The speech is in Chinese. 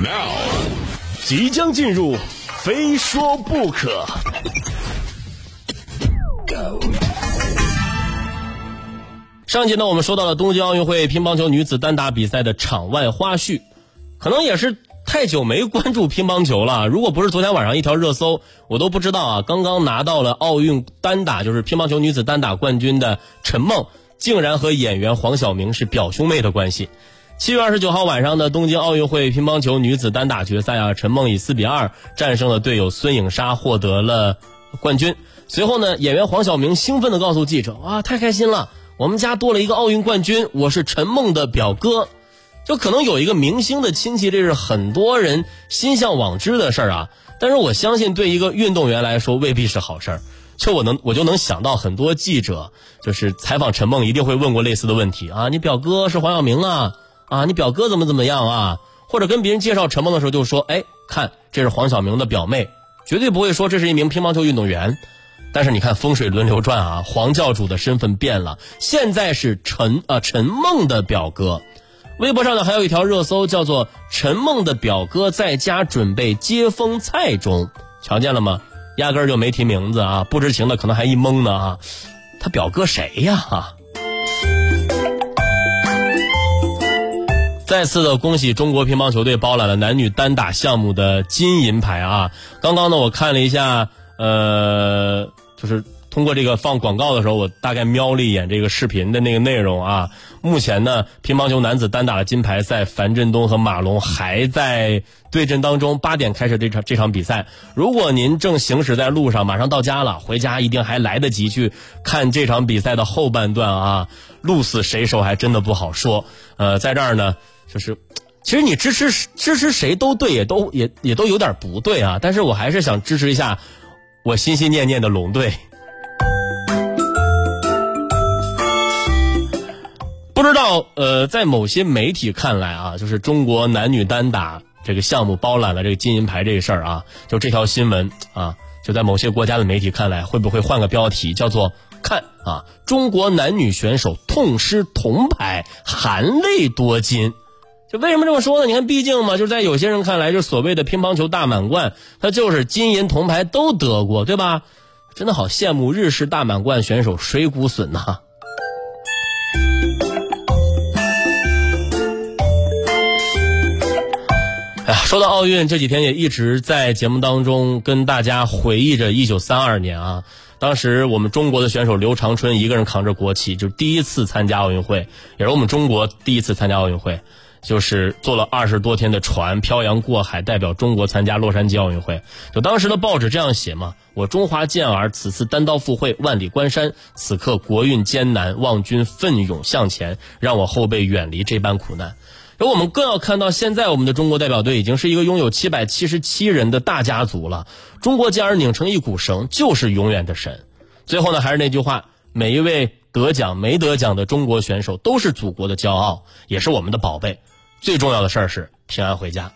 Now，即将进入，非说不可。上集呢，我们说到了东京奥运会乒乓球女子单打比赛的场外花絮，可能也是太久没关注乒乓球了。如果不是昨天晚上一条热搜，我都不知道啊。刚刚拿到了奥运单打，就是乒乓球女子单打冠军的陈梦，竟然和演员黄晓明是表兄妹的关系。七月二十九号晚上的东京奥运会乒乓球女子单打决赛啊，陈梦以四比二战胜了队友孙颖莎，获得了冠军。随后呢，演员黄晓明兴奋地告诉记者：“啊，太开心了！我们家多了一个奥运冠军，我是陈梦的表哥。”就可能有一个明星的亲戚，这是很多人心向往之的事儿啊。但是我相信，对一个运动员来说，未必是好事儿。就我能，我就能想到很多记者，就是采访陈梦，一定会问过类似的问题啊。你表哥是黄晓明啊？啊，你表哥怎么怎么样啊？或者跟别人介绍陈梦的时候，就说：“哎，看，这是黄晓明的表妹。”绝对不会说这是一名乒乓球运动员。但是你看风水轮流转啊，黄教主的身份变了，现在是陈啊陈梦的表哥。微博上呢还有一条热搜，叫做“陈梦的表哥在家准备接风菜中”，瞧见了吗？压根就没提名字啊，不知情的可能还一懵呢啊，他表哥谁呀啊？再次的恭喜中国乒乓球队包揽了男女单打项目的金银牌啊！刚刚呢，我看了一下，呃，就是通过这个放广告的时候，我大概瞄了一眼这个视频的那个内容啊。目前呢，乒乓球男子单打的金牌赛，樊振东和马龙还在对阵当中。八点开始这场这场比赛，如果您正行驶在路上，马上到家了，回家一定还来得及去看这场比赛的后半段啊！鹿死谁手还真的不好说。呃，在这儿呢。就是，其实你支持支持谁都对，也都也也都有点不对啊。但是我还是想支持一下我心心念念的龙队。不知道呃，在某些媒体看来啊，就是中国男女单打这个项目包揽了这个金银牌这个事儿啊，就这条新闻啊，就在某些国家的媒体看来，会不会换个标题叫做“看啊，中国男女选手痛失铜牌，含泪夺金”。就为什么这么说呢？你看，毕竟嘛，就是在有些人看来，就所谓的乒乓球大满贯，它就是金银铜牌都得过，对吧？真的好羡慕日式大满贯选手水谷隼呐。哎呀，说到奥运，这几天也一直在节目当中跟大家回忆着一九三二年啊，当时我们中国的选手刘长春一个人扛着国旗，就第一次参加奥运会，也是我们中国第一次参加奥运会。就是坐了二十多天的船，漂洋过海，代表中国参加洛杉矶奥运会。就当时的报纸这样写嘛：“我中华健儿此次单刀赴会，万里关山。此刻国运艰难，望君奋勇向前，让我后辈远离这般苦难。”而我们更要看到，现在我们的中国代表队已经是一个拥有七百七十七人的大家族了。中国健儿拧成一股绳，就是永远的神。最后呢，还是那句话：每一位得奖没得奖的中国选手，都是祖国的骄傲，也是我们的宝贝。最重要的事儿是平安回家。